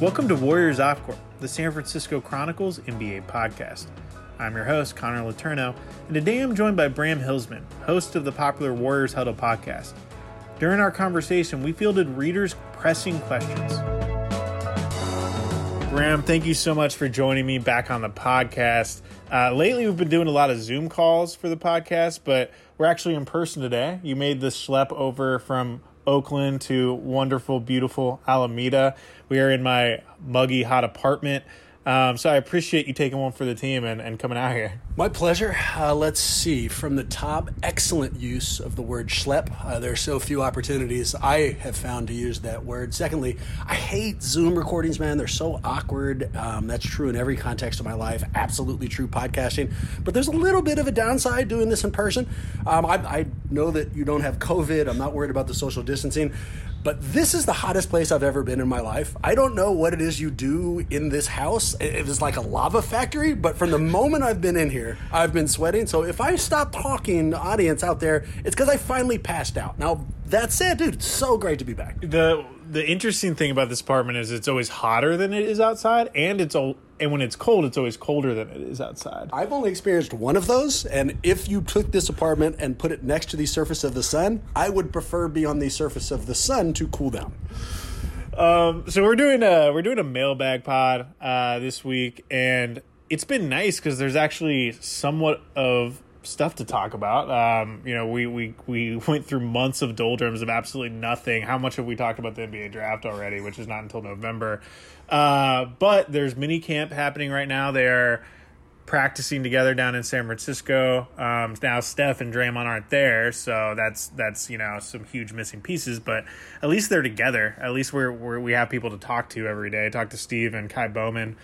Welcome to Warriors Off Court, the San Francisco Chronicles NBA podcast. I'm your host, Connor Letourneau, and today I'm joined by Bram Hillsman, host of the popular Warriors Huddle podcast. During our conversation, we fielded readers' pressing questions. Bram, thank you so much for joining me back on the podcast. Uh, lately, we've been doing a lot of Zoom calls for the podcast, but we're actually in person today. You made the schlep over from Oakland to wonderful, beautiful Alameda. We are in my muggy, hot apartment. Um, so I appreciate you taking one for the team and, and coming out here. My pleasure. Uh, let's see. From the top, excellent use of the word schlep. Uh, there are so few opportunities I have found to use that word. Secondly, I hate Zoom recordings, man. They're so awkward. Um, that's true in every context of my life. Absolutely true podcasting. But there's a little bit of a downside doing this in person. Um, I, I know that you don't have COVID. I'm not worried about the social distancing. But this is the hottest place I've ever been in my life. I don't know what it is you do in this house. It is like a lava factory, but from the moment I've been in here, I've been sweating. So if I stop talking, audience out there, it's because I finally passed out. Now, that said, dude, it's so great to be back. The the interesting thing about this apartment is it's always hotter than it is outside, and it's all and when it's cold, it's always colder than it is outside. I've only experienced one of those, and if you took this apartment and put it next to the surface of the sun, I would prefer be on the surface of the sun to cool down. Um, so we're doing a we're doing a mailbag pod uh, this week, and it's been nice because there's actually somewhat of stuff to talk about. Um, you know, we, we we went through months of doldrums of absolutely nothing. How much have we talked about the NBA draft already, which is not until November? Uh, but there's mini camp happening right now. They're practicing together down in San Francisco. Um, now Steph and Draymond aren't there, so that's that's you know some huge missing pieces. But at least they're together. At least we're, we're we have people to talk to every day. I talked to Steve and Ky Bowman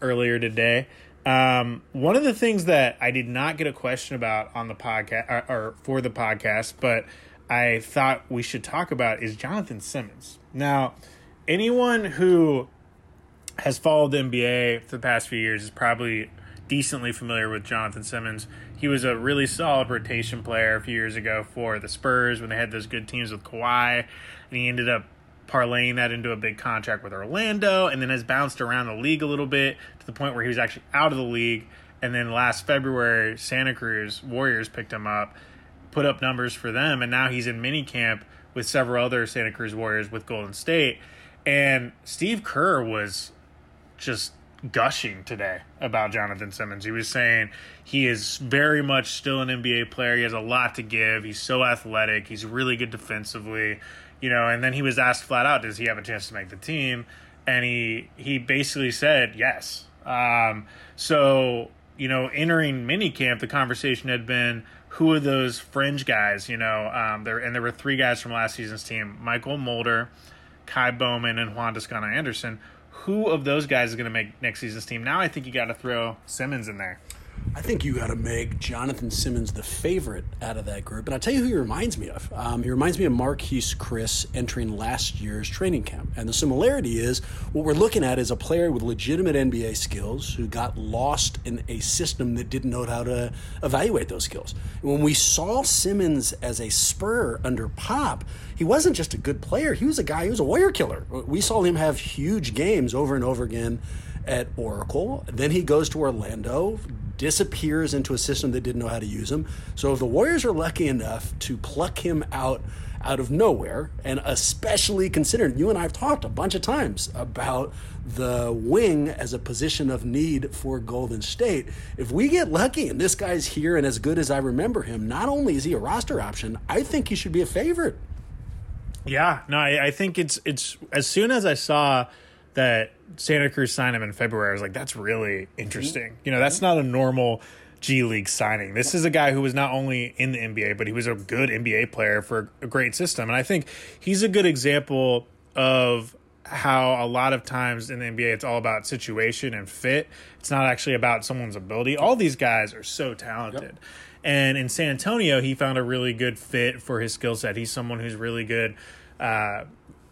earlier today. Um, one of the things that I did not get a question about on the podcast or, or, for the podcast, but I thought we should talk about is Jonathan Simmons. Now, anyone who has followed the NBA for the past few years is probably decently familiar with Jonathan Simmons. He was a really solid rotation player a few years ago for the Spurs when they had those good teams with Kawhi, and he ended up parlaying that into a big contract with Orlando, and then has bounced around the league a little bit to the point where he was actually out of the league. And then last February, Santa Cruz Warriors picked him up, put up numbers for them, and now he's in mini camp with several other Santa Cruz Warriors with Golden State. And Steve Kerr was just gushing today about Jonathan Simmons. He was saying he is very much still an NBA player. He has a lot to give. He's so athletic. He's really good defensively you know, and then he was asked flat out, does he have a chance to make the team? And he he basically said yes. Um, so you know, entering minicamp, the conversation had been who are those fringe guys? You know, um, there and there were three guys from last season's team: Mychal Mulder, Ky Bowman, and Juan Toscano Anderson. Who of those guys is going to make next season's team? Now I think you got to throw Simmons in there. I think you got to make Jonathan Simmons the favorite out of that group. And I'll tell you who he reminds me of. Um, he reminds me of Marquese Chriss entering last year's training camp. And the similarity is what we're looking at is a player with legitimate NBA skills who got lost in a system that didn't know how to evaluate those skills. When we saw Simmons as a spur under Pop, he wasn't just a good player, he was a guy, he was a warrior killer. We saw him have huge games over and over again at Oracle. Then he goes to Orlando, disappears into a system that didn't know how to use him. So if the Warriors are lucky enough to pluck him out out of nowhere, and especially considering you and I have talked a bunch of times about the wing as a position of need for Golden State. If we get lucky and this guy's here and as good as I remember him, not only is he a roster option, I think he should be a favorite. Yeah, no, I, I think it's it's as soon as I saw that Santa Cruz signed him in February. I was like, that's really interesting. You know, that's not a normal G League signing. This is a guy who was not only in the NBA, but he was a good NBA player for a great system. And I think he's a good example of how a lot of times in the NBA it's all about situation and fit. It's not actually about someone's ability. All these guys are so talented. Yep. And in San Antonio, he found a really good fit for his skill set. He's someone who's really good uh,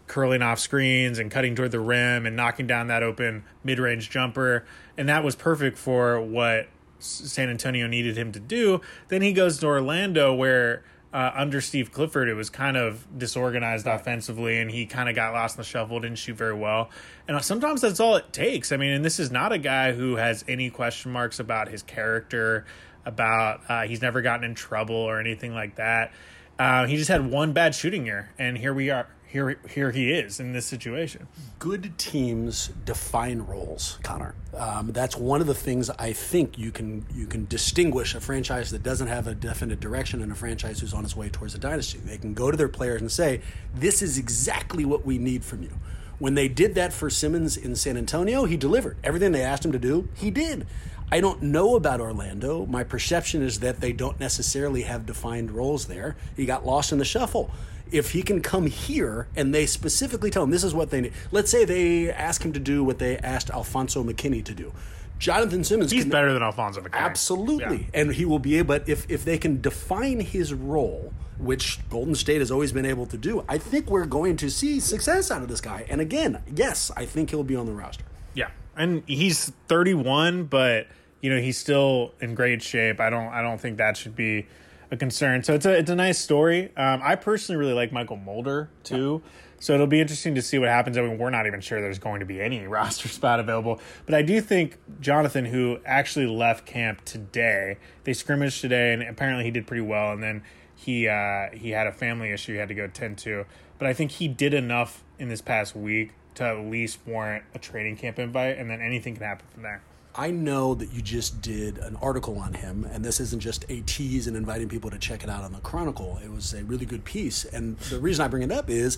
curling off screens and cutting toward the rim and knocking down that open mid range jumper. And that was perfect for what San Antonio needed him to do. Then he goes to Orlando, where uh, under Steve Clifford, it was kind of disorganized offensively, and he kind of got lost in the shuffle, didn't shoot very well. And sometimes that's all it takes. I mean, and this is not a guy who has any question marks about his character, about uh, he's never gotten in trouble or anything like that. Uh, he just had one bad shooting year, and here we are. Here, here he is in this situation. Good teams define roles, Connor. Um, that's one of the things I think you can you can distinguish a franchise that doesn't have a definite direction and a franchise who's on its way towards a dynasty. They can go to their players and say, "This is exactly what we need from you." When they did that for Simmons in San Antonio, he delivered everything they asked him to do. He did. I don't know about Orlando. My perception is that they don't necessarily have defined roles there. He got lost in the shuffle. If he can come here and they specifically tell him this is what they need, let's say they ask him to do what they asked Alfonzo McKinnie to do. Jonathan Simmons He's can, better than Alfonzo McKinnie. Absolutely. Yeah. And he will be able, but if, if they can define his role, which Golden State has always been able to do, I think we're going to see success out of this guy. And again, yes, I think he'll be on the roster. Yeah, and he's 31, but you know he's still in great shape. I don't I don't think that should be a concern. So it's a it's a nice story. Um, I personally really like Mychal Mulder too. So it'll be interesting to see what happens. I mean, we're not even sure there's going to be any roster spot available, but I do think Jonathan, who actually left camp today, they scrimmaged today, and apparently he did pretty well. And then he uh, he had a family issue he had to go tend to, but I think he did enough in this past week to at least warrant a training camp invite, and then anything can happen from there. I know that you just did an article on him, and this isn't just a tease and inviting people to check it out on the Chronicle. It was a really good piece. And the reason I bring it up is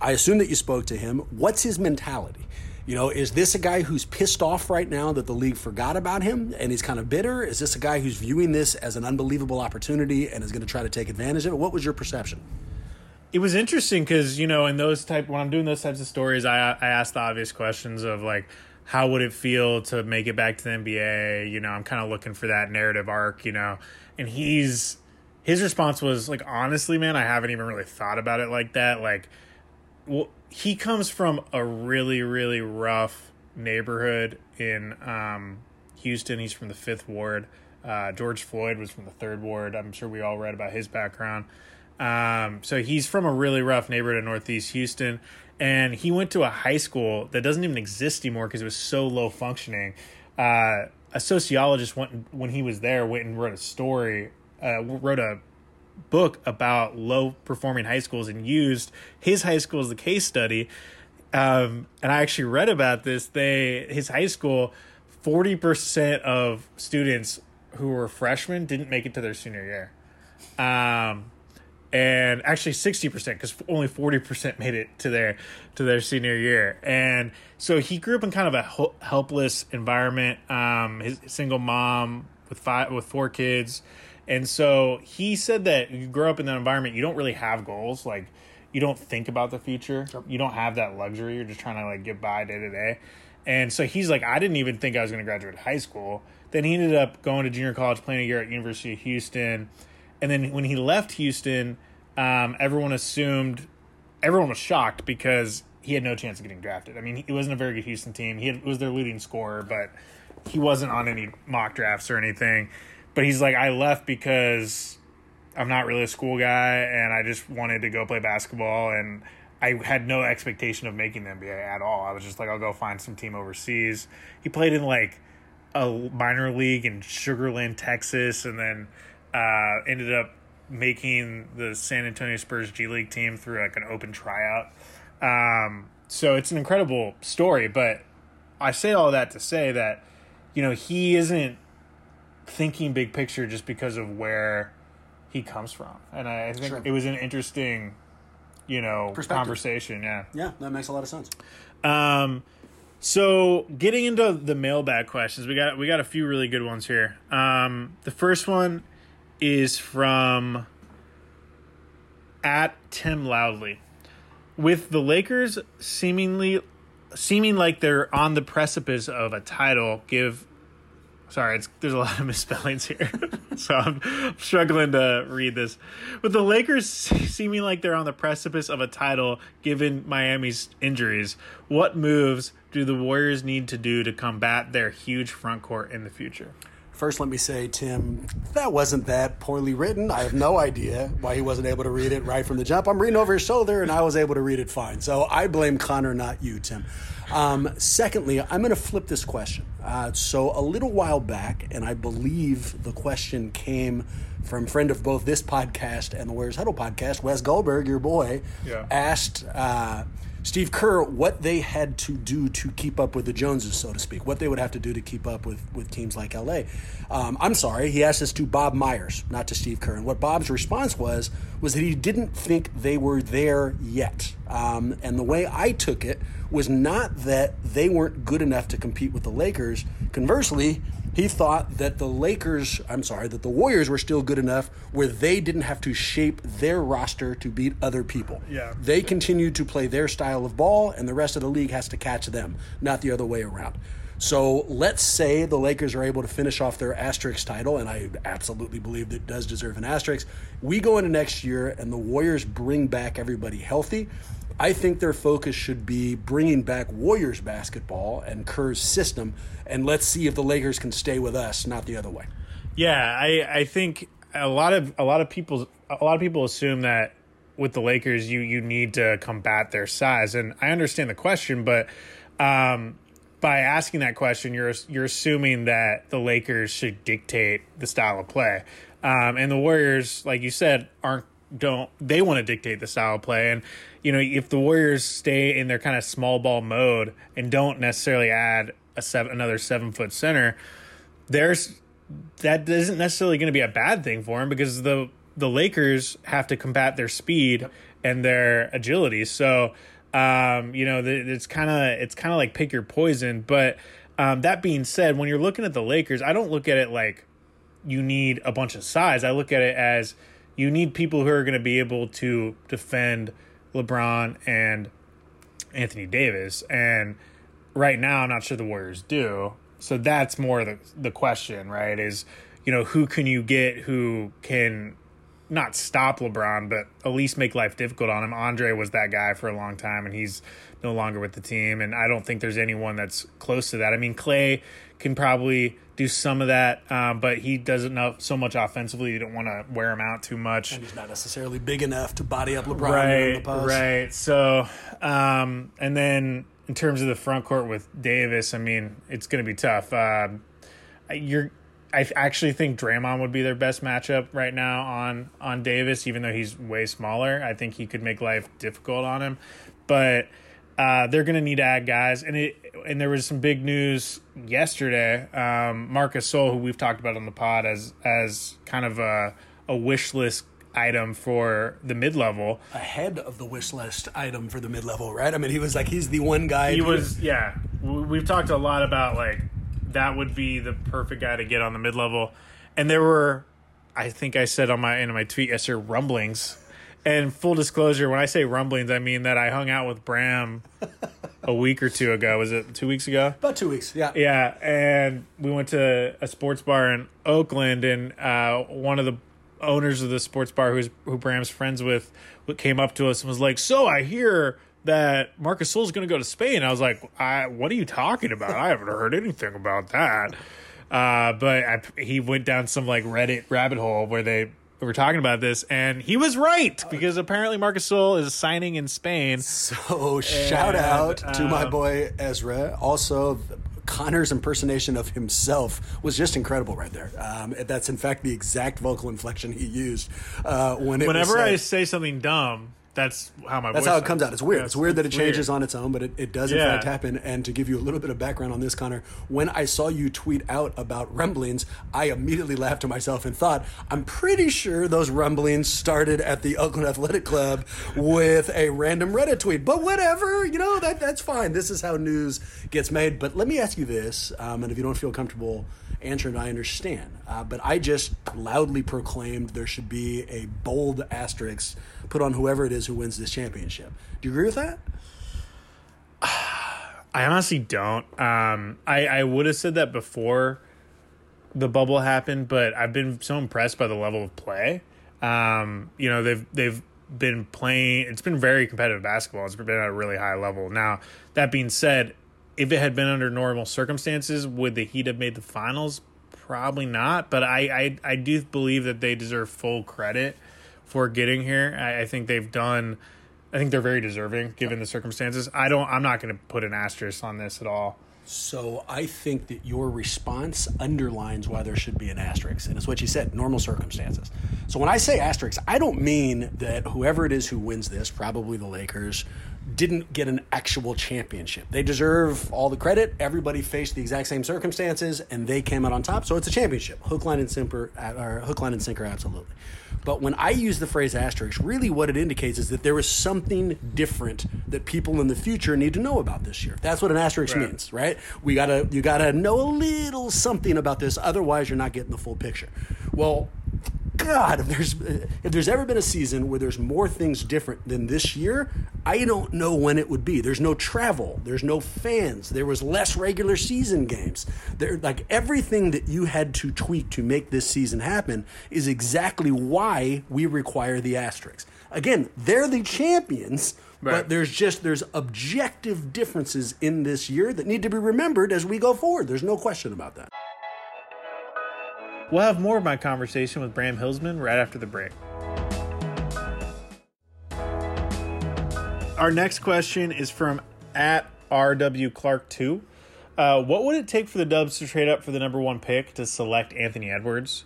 I assume that you spoke to him. What's his mentality? You know, is this a guy who's pissed off right now that the league forgot about him and he's kind of bitter? Is this a guy who's viewing this as an unbelievable opportunity and is going to try to take advantage of it? What was your perception? It was interesting because you know, in those type when I'm doing those types of stories, I I ask the obvious questions of like, how would it feel to make it back to the NBA? You know, I'm kind of looking for that narrative arc. You know, and he's his response was like, honestly, man, I haven't even really thought about it like that. Like, well, he comes from a really really rough neighborhood in um, Houston. He's from the Fifth Ward. Uh, George Floyd was from the Third Ward. I'm sure we all read about his background. Um, so he's from a really rough neighborhood in Northeast Houston, and he went to a high school that doesn't even exist anymore because it was so low functioning. Uh, a sociologist went when he was there went and wrote a story, uh, wrote a book about low performing high schools and used his high school as the case study. Um, and I actually read about this. They his high school, forty percent of students who were freshmen didn't make it to their senior year. Um, and actually 60% because only 40% made it to their to their senior year. And so he grew up in kind of a helpless environment. Um his single mom with five with four kids. And so he said that you grow up in that environment you don't really have goals. Like you don't think about the future. You don't have that luxury. You're just trying to like get by day to day. And so he's like i didn't even think i was going to graduate high school. Then he ended up going to junior college playing a year at university of houston and then when he left Houston, um, everyone assumed, everyone was shocked because he had no chance of getting drafted. I mean, it wasn't a very good Houston team. He had, was their leading scorer, but he wasn't on any mock drafts or anything. But he's like, I left because I'm not really a school guy, and I just wanted to go play basketball, and I had no expectation of making the NBA at all. I was just like, I'll go find some team overseas. He played in like a minor league in Sugarland, Texas, and then uh, ended up making the San Antonio Spurs G League team through like an open tryout. Um, so it's an incredible story, but I say all that to say that you know he isn't thinking big picture just because of where he comes from, and I, I think Sure. it was an interesting, you know, conversation. Yeah. Yeah, that makes a lot of sense. Um, so getting into the mailbag questions, we got we got a few really good ones here. Um, the first one is from at Tim Loudly. With the Lakers seemingly seeming like they're on the precipice of a title, give sorry, there's a lot of misspellings here, so I'm, I'm struggling to read this. With the Lakers seeming like they're on the precipice of a title, given Miami's injuries, what moves do the Warriors need to do to combat their huge front court in the future? First, let me say, Tim, that wasn't that poorly written. I have no idea why he wasn't able to read it right from the jump. I'm reading over his shoulder, and I was able to read it fine. So I blame Connor, not you, Tim. Um, secondly, I'm going to flip this question. Uh, so a little while back, and I believe the question came from friend of both this podcast and the Warriors Huddle podcast, Wes Goldberg, your boy, Yeah. asked. Uh, Steve Kerr, what they had to do to keep up with the Joneses, so to speak, what they would have to do to keep up with, with teams like LA. Um, I'm sorry, he asked this to Bob Myers, not to Steve Kerr. And what Bob's response was, was that he didn't think they were there yet. Um, and the way I took it was not that they weren't good enough to compete with the Lakers. Conversely, he thought that the Lakers, I'm sorry, that the Warriors were still good enough where they didn't have to shape their roster to beat other people. Yeah. They continued to play their style of ball, and the rest of the league has to catch them, not the other way around. So let's say the Lakers are able to finish off their asterisk title, and I absolutely believe that it does deserve an asterisk. We go into next year, and the Warriors bring back everybody healthy. I think their focus should be bringing back Warriors basketball and Kerr's system, and let's see if the Lakers can stay with us, not the other way. Yeah, I I think a lot of a lot of people a lot of people assume that with the Lakers you you need to combat their size, and I understand the question, but um, by asking that question, you're you're assuming that the Lakers should dictate the style of play, um, and the Warriors, like you said, aren't don't they want to dictate the style of play and you know if the warriors stay in their kind of small ball mode and don't necessarily add a seven another seven foot center there's that isn't necessarily going to be a bad thing for them because the the Lakers have to combat their speed and their agility. So, um, you know, it's kind of it's kind of like pick your poison. But um, that being said, when you're looking at the Lakers, I don't look at it like you need a bunch of size. I look at it as you need people who are going to be able to defend LeBron and Anthony Davis. And right now, I'm not sure the Warriors do. So that's more the the question, right? Is you know who can you get who can not stop LeBron, but at least make life difficult on him. Andre was that guy for a long time, and he's no longer with the team. And I don't think there's anyone that's close to that. I mean, Klay can probably do some of that, um, but he doesn't know so much offensively. You don't want to wear him out too much. And he's not necessarily big enough to body up LeBron in the Right, post. right. So, um, and then in terms of the front court with Davis, I mean, it's going to be tough. Um, you're, I actually think Draymond would be their best matchup right now on on Davis, even though he's way smaller. I think he could make life difficult on him, but. Uh, they're going to need to add guys, and it and there was some big news yesterday. Um, Marc Gasol, who we've talked about on the pod as as kind of a a wish list item for the mid level. Ahead of the wish list item for the mid level, right? I mean, he was like, he's the one guy. He was, yeah. We- We've talked a lot about like that would be the perfect guy to get on the mid level, and there were, I think I said on my in my tweet yesterday, rumblings. And full disclosure, when I say rumblings, I mean that I hung out with Bram a week or two ago. Was it two weeks ago? about two weeks. Yeah. Yeah, and we went to a sports bar in Oakland, and uh, one of the owners of the sports bar, who's who Bram's friends with, came up to us and was like, "So I hear that Marc Gasol's going to go to Spain." I was like, I, "What are you talking about? I haven't heard anything about that." Uh, but I, he went down some like Reddit rabbit hole where they were talking about this, and he was right because apparently Marc Gasol is signing in Spain. So shout out to my um, boy Ezra. Also, Connor's impersonation of himself was just incredible right there. Um, that's in fact the exact vocal inflection he used uh, when it Whenever was I say something dumb, that's how my That's how it comes out. It's weird. Yeah, it's weird that it changes weird. on its own, but it, it does in Yeah. fact happen. And to give you a little bit of background on this, Connor, when I saw you tweet out about rumblings, I immediately laughed to myself and thought, I'm pretty sure those rumblings started at the Oakland Athletic Club with a random Reddit tweet. But whatever, you know, that that's fine. This is how news gets made. But let me ask you this, um, and if you don't feel comfortable answering, I understand. Uh, but I just loudly proclaimed there should be a bold asterisk put on whoever it is who wins this championship. Do you agree with that? I honestly don't. Um, I I would have said that before the bubble happened, but I've been so impressed by the level of play. Um, you know, they've they've been playing. It's been very competitive basketball. It's been at a really high level. Now that being said, if it had been under normal circumstances, would the Heat have made the finals? probably not. But I, I, I do believe that they deserve full credit for getting here. I, I think they've done. I think they're very deserving given the circumstances. I don't. I'm not going to put an asterisk on this at all. So I think that your response underlines why there should be an asterisk, and it's what you said: normal circumstances. So when I say asterisk, I don't mean that whoever it is who wins this, probably the Lakers, didn't get an actual championship. They deserve all the credit. Everybody faced the exact same circumstances, and they came out on top. So it's a championship. Hook, line, and sinker. Or hook, line, and sinker. Absolutely. But when I use the phrase asterisk, really what it indicates is that there is something different that people in the future need to know about this year. That's what an asterisk Right. means, right? We gotta you gotta know a little something about this, otherwise you're not getting the full picture. Well, God, if there's if there's ever been a season where there's more things different than this year, I don't know when it would be. There's no travel, there's no fans, there was less regular season games. There, like everything that you had to tweak to make this season happen is exactly why we require the asterisks. Again, they're the champions. Right. But there's just there's objective differences in this year that need to be remembered as we go forward. There's no question about that. We'll have more of my conversation with Bram Hillsman right after the break. Our next question is from at RW Clark two. Uh, what would it take for the Dubs to trade up for the number one pick to select Anthony Edwards?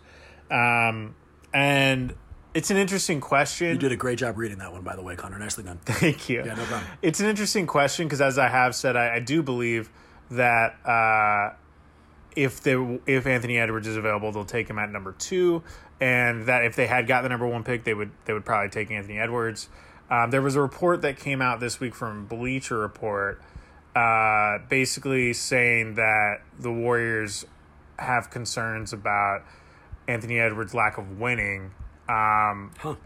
Um, and it's an interesting question. You did a great job reading that one, by the way, Connor. Nicely done. Thank you. Yeah, no problem. It's an interesting question because, as I have said, I, I do believe that uh, if they if Anthony Edwards is available, they'll take him at number two, and that if they had got the number one pick, they would they would probably take Anthony Edwards. Um, there was a report that came out this week from Bleacher Report, uh, basically saying that the Warriors have concerns about Anthony Edwards' lack of winning. Um, Huh.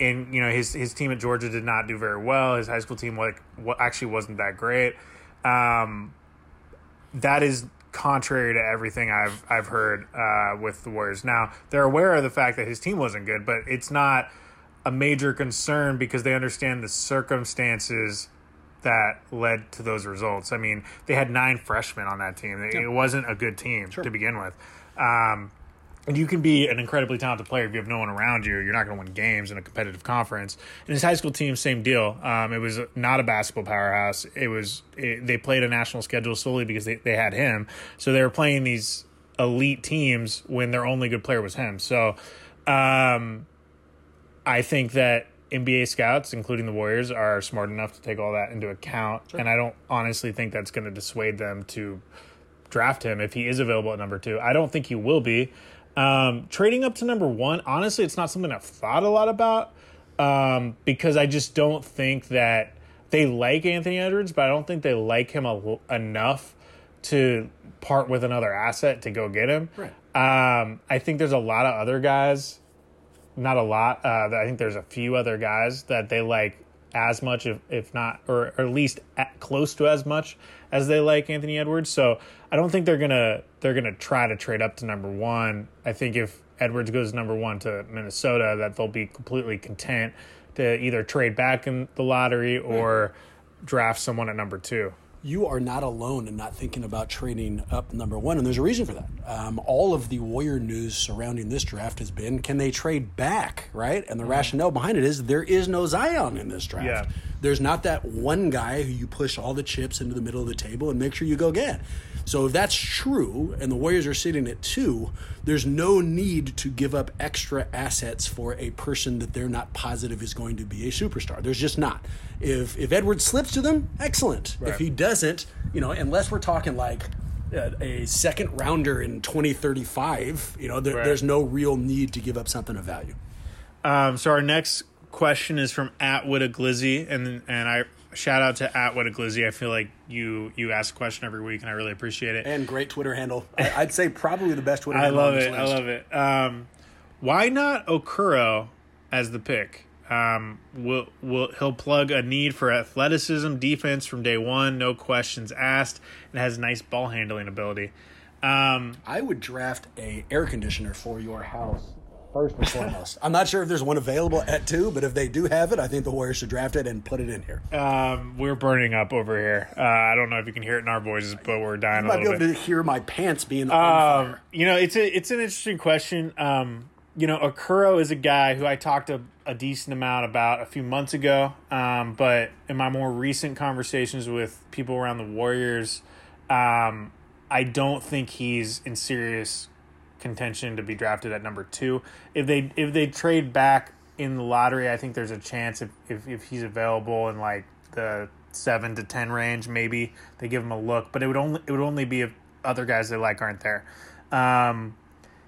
and you know his his team at Georgia did not do very well. His high school team like what actually wasn't that great. Um, that is contrary to everything I've I've heard uh, with the Warriors. Now they're aware of the fact that his team wasn't good, but it's not a major concern because they understand the circumstances that led to those results. I mean, they had nine freshmen on that team. It it wasn't a good team to begin with. Um, you can be an incredibly talented player if you have no one around you. You're not going to win games in a competitive conference. And his high school team, same deal. Um, it was not a basketball powerhouse. It was it, they played a national schedule solely because they, they had him. So they were playing these elite teams when their only good player was him. So um, I think that NBA scouts, including the Warriors, are smart enough to take all that into account. And I don't honestly think that's going to dissuade them to draft him if he is available at number two. I don't think he will be. Um, trading up to number one, honestly, it's not something I've thought a lot about um, because I just don't think that they like Anthony Edwards, but I don't think they like him a, enough to part with another asset to go get him. Right. Um, I think there's a lot of other guys not a lot. Uh, I think there's a few other guys that they like as much, if, if not, or, or at least at, close to as much as they like Anthony Edwards. So I don't think they're gonna they're gonna try to trade up to number one. I think if Edwards goes number one to Minnesota, that they'll be completely content to either trade back in the lottery or draft someone at number two. You are not alone in not thinking about trading up number one, and there's a reason for that. Um, all of the Warrior news surrounding this draft has been can they trade back, right? And the rationale behind it is there is no Zion in this draft. Yeah. There's not that one guy who you push all the chips into the middle of the table and make sure you go get. So if that's true, and the Warriors are sitting at two, there's no need to give up extra assets for a person that they're not positive is going to be a superstar. There's just not. If if Edwards slips to them, excellent. If he doesn't, you know, unless we're talking like a, a second rounder in 2035, you know, there, Right. there's no real need to give up something of value. Um, so our next question is from Atwood Glizzy, and and I shout out to Atwood Glizzy. I feel like you you ask a question every week, and I really appreciate it. And great Twitter handle. I, I'd say probably the best Twitter I handle love it. I love it. Um, why not Okoro as the pick? Um, will will he'll plug a need for athleticism, defense from day one, no questions asked, and has nice ball handling ability. Um, I would draft a air conditioner for your house first and foremost. I'm not sure if there's one available at two, but if they do have it, I think the Warriors should draft it and put it in here. Um, we're burning up over here. Uh, I don't know if you can hear it in our voices, but we're dying You might be able bit. to hear my pants being on Um, fire. you know, it's a it's an interesting question. Um, you know, Okoro is a guy who I talked a, a decent amount about a few months ago. Um, but in my more recent conversations with people around the Warriors, um, I don't think he's in serious contention to be drafted at number two. If they if they trade back in the lottery, I think there's a chance if if, if he's available in like the seven to ten range, maybe they give him a look. But it would only it would only be if other guys they like aren't there. Um,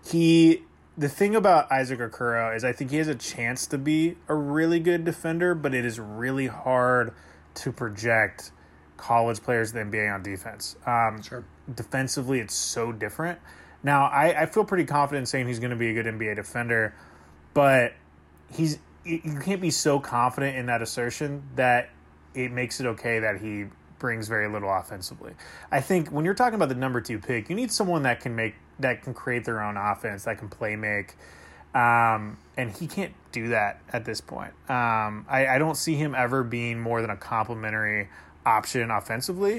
he the thing about Isaac Okoro is I think he has a chance to be a really good defender, but it is really hard to project college players in the NBA on defense. Um, Sure. Defensively, it's so different. Now, I, I feel pretty confident saying he's going to be a good NBA defender, but he's you can't be so confident in that assertion that it makes it okay that he brings very little offensively. I think when you're talking about the number two pick, you need someone that can make that can create their own offense, that can play make. Um, and he can't do that at this point. Um, I, I don't see him ever being more than a complementary option offensively.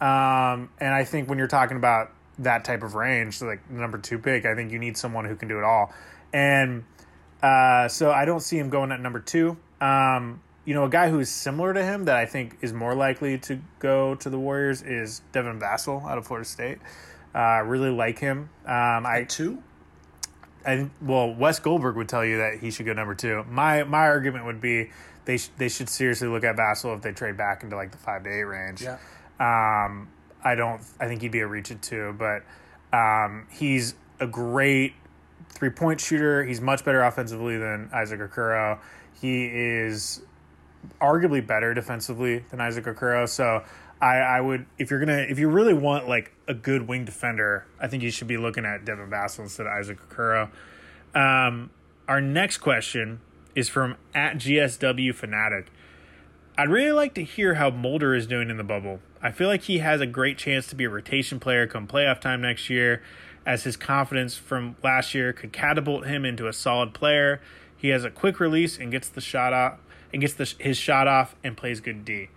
Um, and I think when you're talking about that type of range, like number two pick, I think you need someone who can do it all. And uh, so I don't see him going at number two. Um, you know, a guy who is similar to him that I think is more likely to go to the Warriors is Devin Vassell out of Florida State. Uh, really like him. Um, I Two? I well, Wes Goldberg would tell you that he should go number two. My my argument would be they sh- they should seriously look at Vassell if they trade back into like the five to eight range. Yeah. Um, I don't. I think he'd be a reach at two, but um, he's a great three point shooter. He's much better offensively than Isaac Okoro. He is arguably better defensively than Isaac Okoro. So I, I would if you're gonna if you really want like a good wing defender, I think you should be looking at Devin Vassell instead of Isaac Okoro. Um, our next question is from at GSW Fanatic. I'd really like to hear how Mulder is doing in the bubble. I feel like he has a great chance to be a rotation player come playoff time next year, as his confidence from last year could catapult him into a solid player. He has a quick release and gets the shot off and gets the, his shot off and plays good D.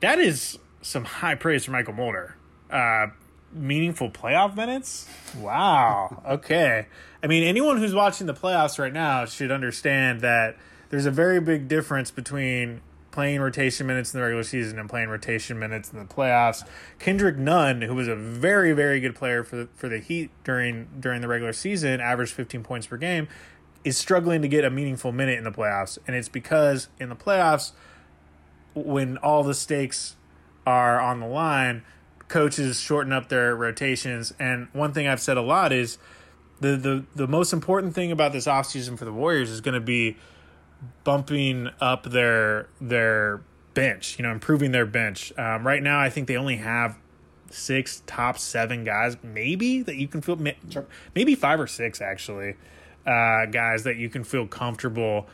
That is some high praise for Mychal Mulder. Uh, meaningful playoff minutes? Wow. Okay. I mean, anyone who's watching the playoffs right now should understand that there's a very big difference between playing rotation minutes in the regular season and playing rotation minutes in the playoffs. Kendrick Nunn, who was a very, very good player for the, for the Heat during during the regular season, averaged 15 points per game, is struggling to get a meaningful minute in the playoffs, and it's because in the playoffs, when all the stakes are on the line, coaches shorten up their rotations. And one thing I've said a lot is the the, the most important thing about this offseason for the Warriors is going to be bumping up their their bench, you know, improving their bench. Um, right now, I think they only have six top seven guys, maybe that you can feel, maybe five or six actually, uh, guys that you can feel comfortable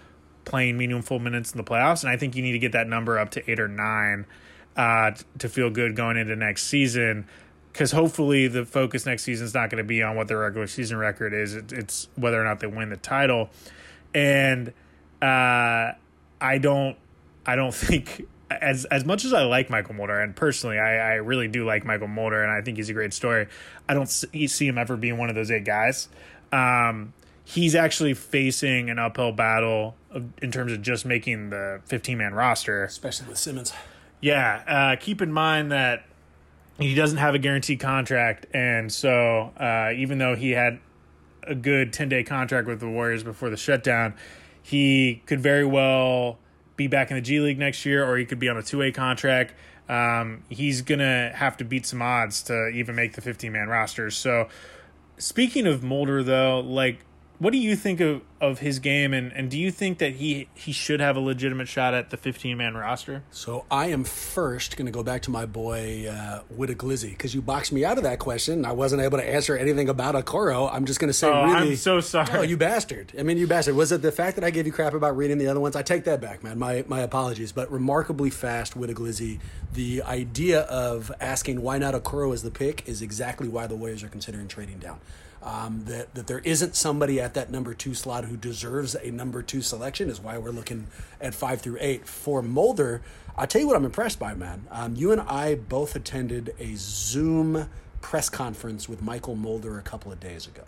playing meaningful minutes in the playoffs. And I think you need to get that number up to eight or nine uh, to feel good going into next season. Because hopefully the focus next season is not going to be on what their regular season record is. It, it's whether or not they win the title. And uh, I don't, I don't think as as much as I like Mychal Mulder, and personally, I, I really do like Mychal Mulder, and I think he's a great story. I don't see, see him ever being one of those eight guys. Um, he's actually facing an uphill battle of, in terms of just making the 15 man roster. Especially with Simmons. Yeah, uh, keep in mind that he doesn't have a guaranteed contract, and so uh, even though he had a good 10 day contract with the Warriors before the shutdown, he could very well be back in the G League next year, or he could be on a two way contract. Um, he's gonna have to beat some odds to even make the 15 man rosters. So, speaking of Mulder, though, like, what do you think of, of his game, and, and do you think that he he should have a legitimate shot at the 15 man roster? So I am first going to go back to my boy uh, Glizzy because you boxed me out of that question. I wasn't able to answer anything about Okoro. I'm just going to say, Oh, really, I'm so sorry. Oh, you bastard! I mean, you bastard. Was it the fact that I gave you crap about reading the other ones? I take that back, man. My my apologies. But remarkably fast Witta Glizzy. The idea of asking why not Okoro as the pick is exactly why the Warriors are considering trading down. Um, that, that there isn't somebody at that number two slot who deserves a number two selection is why we're looking at five through eight. For Mulder, I'll tell you what I'm impressed by, man. Um, you and I both attended a Zoom press conference with Mychal Mulder a couple of days ago.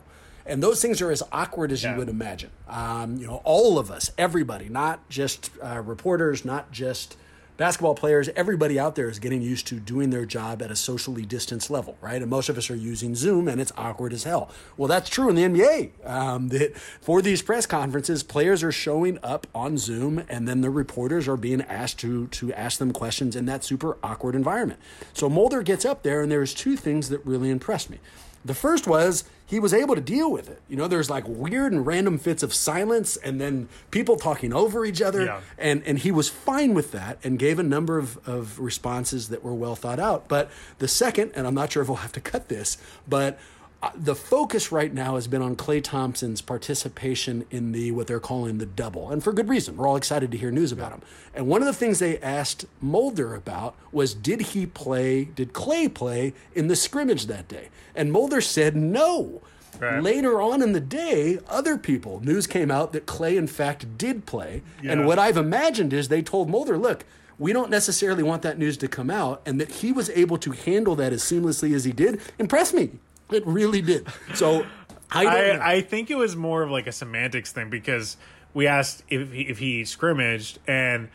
And those things are as awkward as Yeah. you would imagine. Um, you know, all of us, everybody, not just uh, reporters, not just basketball players, everybody out there is getting used to doing their job at a socially distanced level, right? And most of us are using Zoom, and it's awkward as hell. Well, that's true in the NBA. Um, that for these press conferences, players are showing up on Zoom, and then the reporters are being asked to to ask them questions in that super awkward environment. So Mulder gets up there, and there's two things that really impressed me. The first was he was able to deal with it. You know, there's like weird and random fits of silence and then people talking over each other. Yeah. And, and he was fine with that and gave a number of, of responses that were well thought out. But the second, and I'm not sure if we'll have to cut this, but Uh, the focus right now has been on Klay Thompson's participation in the what they're calling the double, and for good reason. We're all excited to hear news about him. And one of the things they asked Mulder about was, did he play? Did Klay play in the scrimmage that day? And Mulder said no. Right. Later on in the day, other people news came out that Klay in fact did play. Yeah. And what I've imagined is they told Mulder, look. We don't necessarily want that news to come out, and that he was able to handle that as seamlessly as he did impressed me. It really did. So I. I, I think it was more of like a semantics thing because we asked if he, if he scrimmaged, and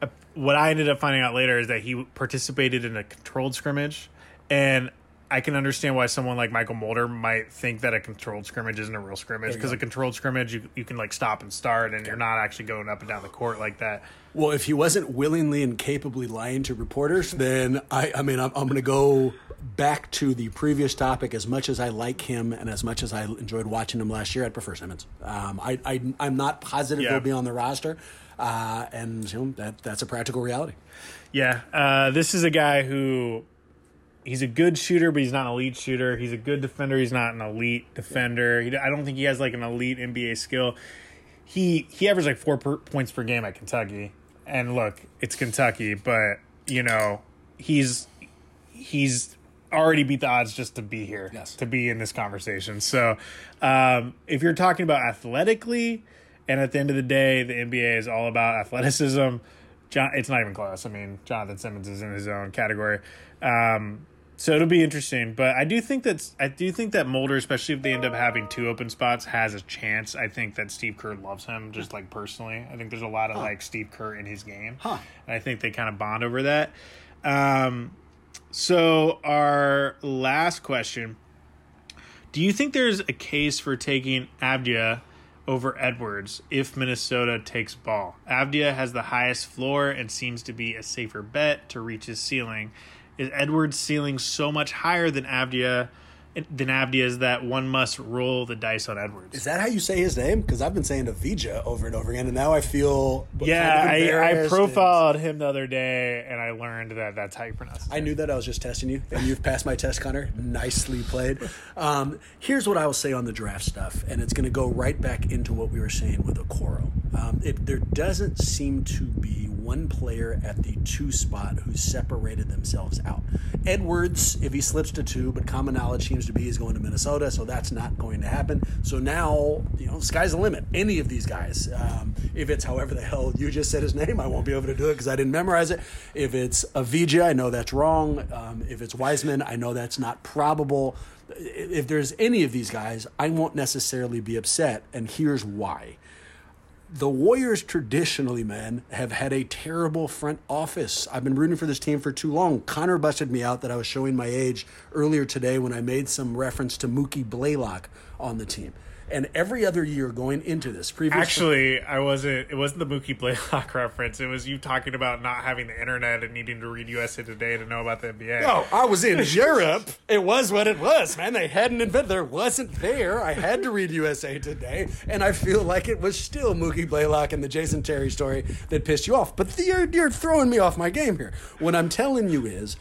uh, what I ended up finding out later is that he participated in a controlled scrimmage, and I can understand why someone like Mychal Mulder might think that a controlled scrimmage isn't a real scrimmage because a controlled scrimmage you you can like stop and start, and you're not actually going up and down the court like that. Well, if he wasn't willingly and capably lying to reporters, then I, I mean, I'm, I'm going to go back to the previous topic. As much as I like him and as much as I enjoyed watching him last year, I'd prefer Simmons. Um, I, I, I'm not positive Yeah. he'll be on the roster, uh, and you know, that, that's a practical reality. Yeah, uh, this is a guy who he's a good shooter, but he's not an elite shooter. He's a good defender. He's not an elite defender. He, I don't think he has like an elite NBA skill. He he averaged like four per, points per game at Kentucky. And look, it's Kentucky, but you know he's he's already beat the odds just to be here, Yes. to be in this conversation. So um, if you're talking about athletically, and at the end of the day, the NBA is all about athleticism. John, it's not even close. I mean, Jonathan Simmons is in his own category. Um, so it'll be interesting, but I do think that I do think that Mulder, especially if they end up having two open spots, has a chance. I think that Steve Kerr loves him, just like personally. I think there's a lot of like Steve Kerr in his game, Huh. and I think they kind of bond over that. Um, so our last question: Do you think there's a case for taking Avdija over Edwards if Minnesota takes ball? Avdija has the highest floor and seems to be a safer bet to reach his ceiling. Is Edwards' ceiling so much higher than Avdija than Avdija's that one must roll the dice on Edwards? Is that how you say his name? Because I've been saying Avija over and over again, and now I feel yeah, kind of I, I profiled him the other day, and I learned that that's how you pronounce it. I knew that I was just testing you, and you've passed my test, Connor. Nicely played. Um, here's what I will say on the draft stuff, and it's going to go right back into what we were saying with Okoro. Um, it, there doesn't seem to be one player at the two spot who separated themselves out. Edwards, if he slips to two, but common knowledge seems to be is going to Minnesota, so that's not going to happen. So now, you know, sky's the limit. Any of these guys, um, if it's however the hell you just said his name, I won't be able to do it because I didn't memorize it. If it's Avija, I know that's wrong. Um, if it's Wiseman, I know that's not probable. If there's any of these guys, I won't necessarily be upset, and here's why the Warriors traditionally, man, have had a terrible front office. I've been rooting for this team for too long. Connor busted me out that I was showing my age earlier today when I made some reference to Mookie Blaylock on the team. And every other year going into this, previous Actually, I wasn't. It wasn't the Mookie Blaylock reference. It was you talking about not having the internet and needing to read USA Today to know about the NBA. Oh, I was in Europe. It was what it was, man. They hadn't invented. There wasn't there. I had to read USA Today, and I feel like it was still Mookie Blaylock and the Jason Terry story that pissed you off. But you're, you're throwing me off my game here. What I'm telling you is,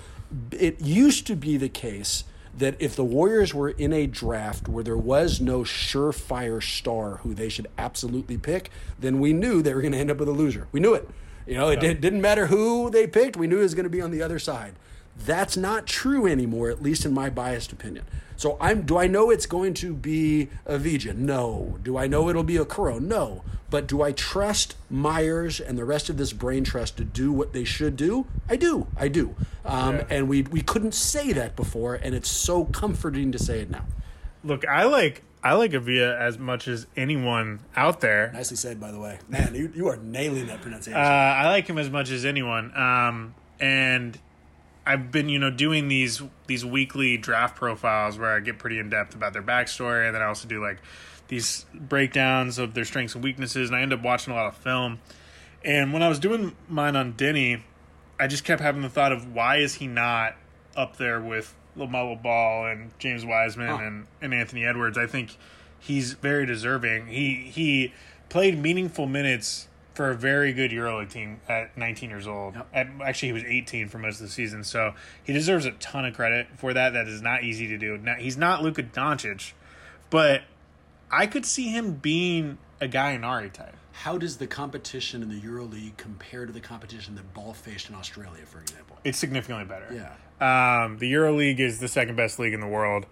it used to be the case that if the Warriors were in a draft where there was no surefire star who they should absolutely pick, then we knew they were going to end up with a loser. We knew it. You know, it did, didn't matter who they picked. We knew it was going to be on the other side. That's not true anymore, at least in my biased opinion. So I'm do I know it's going to be a Vija? No. Do I know it'll be a Kuro? No. But do I trust Myers and the rest of this brain trust to do what they should do? I do. I do. Um, Yeah. And we we couldn't say that before, and it's so comforting to say it now. Look, I like I like Avia as much as anyone out there. Nicely said, by the way. Man, you, you are nailing that pronunciation. Uh, I like him as much as anyone. Um, and I've been, you know, doing these these weekly draft profiles where I get pretty in depth about their backstory, and then I also do like these breakdowns of their strengths and weaknesses, and I end up watching a lot of film. And when I was doing mine on Deni, I just kept having the thought of why is he not up there with LaMelo Ball and James Wiseman Huh. and, and Anthony Edwards? I think he's very deserving. He he played meaningful minutes for a very good EuroLeague team at 19 years old. Yep. At, actually, he was 18 for most of the season, so he deserves a ton of credit for that. That is not easy to do. Now, he's not Luka Doncic, but I could see him being a guy Gallinari type. How does the competition in the EuroLeague compare to the competition that Ball faced in Australia, for example? It's significantly better. Yeah. Um, the EuroLeague is the second best league in the world.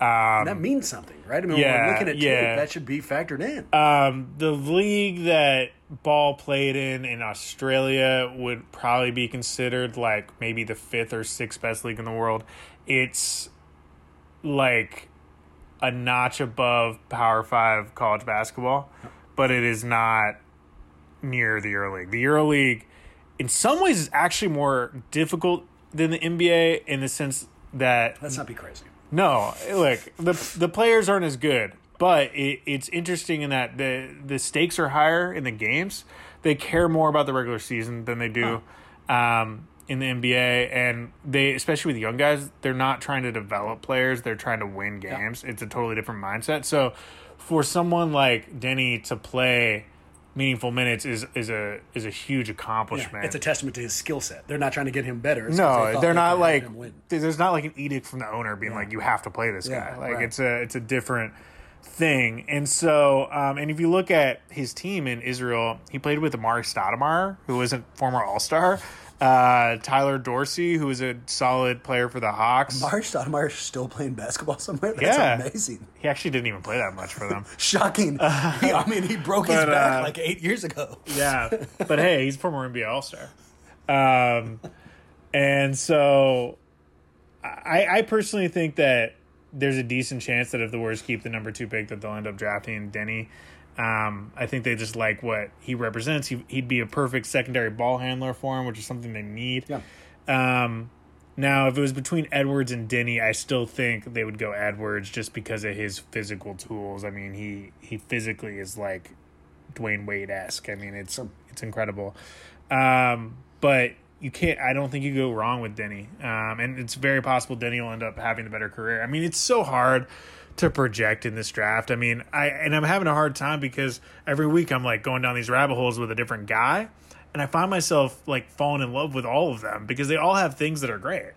Um, That means something, right? I mean, when we're looking at yeah. tape, that should be factored in. um, the league that Ball played in in Australia would probably be considered like maybe the fifth or sixth best league in the world. It's like a notch above Power Five college basketball, but it is not near the EuroLeague. The EuroLeague, in some ways, is actually more difficult than the NBA in the sense that Let's not be crazy. No, look, the the players aren't as good, but it, it's interesting in that the the stakes are higher in the games. They care more about the regular season than they do um, in the NBA, and they especially with young guys, they're not trying to develop players; they're trying to win games. It's a totally different mindset. So, for someone like Deni to play meaningful minutes is is a is a huge accomplishment. It's a testament to his skill set. They're not trying to get him better. It's No, they they're not like have him win. there's not like an edict from the owner being like you have to play this Yeah, guy. Like right. it's a it's a different thing. And so um, and if you look at his team in Israel, he played with Amar'e Stoudemire, who was a former All Star. Uh, Tyler Dorsey, who is a solid player for the Hawks. Mark Stoudemire's still playing basketball somewhere? That's Yeah. amazing. He actually didn't even play that much for them. Shocking. He- I mean, he broke his back uh, like eight years ago. Yeah, but hey, he's a former NBA All Star, um, and so I, I personally think that there's a decent chance that if the Warriors keep the number two pick, that they'll end up drafting Deni. Um, I think they just like what he represents. He, he'd be a perfect secondary ball handler for him, which is something they need. Yeah. Um, now, if it was between Edwards and Deni, I still think they would go Edwards just because of his physical tools. I mean, he he physically is like Dwyane Wade esque. I mean, it's it's incredible. Um, but you can't. I don't think you go wrong with Deni. Um, and it's very possible Deni will end up having the better career. I mean, it's so hard to project in this draft. I mean, I and I'm having a hard time because every week I'm like going down these rabbit holes with a different guy, and I find myself like falling in love with all of them because they all have things that are great.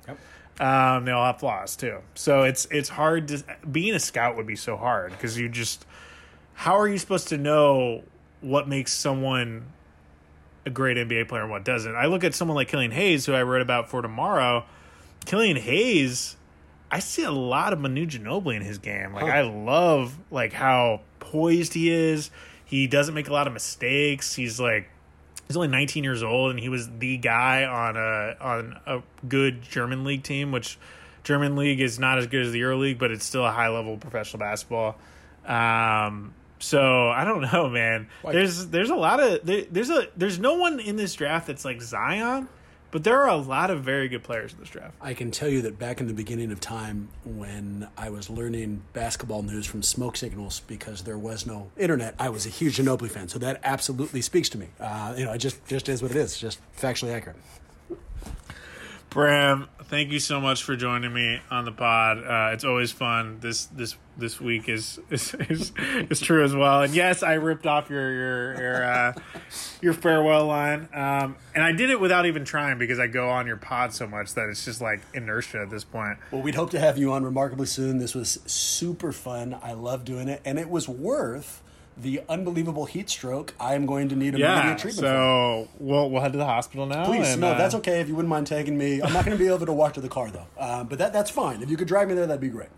Um, they all have flaws too. So it's it's hard to being a scout would be so hard because you just how are you supposed to know what makes someone a great NBA player and what doesn't? I look at someone like Killian Hayes, who I wrote about for tomorrow. Killian Hayes, I see a lot of Manu Ginobili in his game. Like Huh. I love like how poised he is. He doesn't make a lot of mistakes. He's like he's only 19 years old and he was the guy on a on a good German league team, which German league is not as good as the Euro League, but it's still a high level professional basketball. Um, so I don't know, man. Like- there's there's a lot of there, there's a there's no one in this draft that's like Zion, but there are a lot of very good players in this draft. I can tell you that back in the beginning of time when I was learning basketball news from smoke signals because there was no internet, I was a huge Ginobili fan. So that absolutely speaks to me. Uh, you know, it just, just is what it is, just factually accurate. Bram, thank you so much for joining me on the pod. Uh, it's always fun. This this this week is is, is is true as well. And yes, I ripped off your your your uh, your farewell line, um, and I did it without even trying because I go on your pod so much that it's just like inertia at this point. Well, we'd hope to have you on remarkably soon. This was super fun. I love doing it. And it was worth the unbelievable heat stroke, I am going to need yeah. immediate treatment. for. So we'll we'll head to the hospital now. Please, and, no, uh, that's okay if you wouldn't mind taking me. I'm not going to be able to walk to the car though, uh, but that that's fine. If you could drive me there, that'd be great.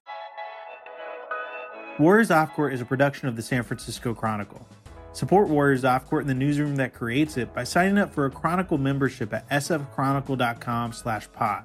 Warriors Off Court is a production of the San Francisco Chronicle. Support Warriors Off Court in the newsroom that creates it by signing up for a Chronicle membership at sfchronicle.com/pod.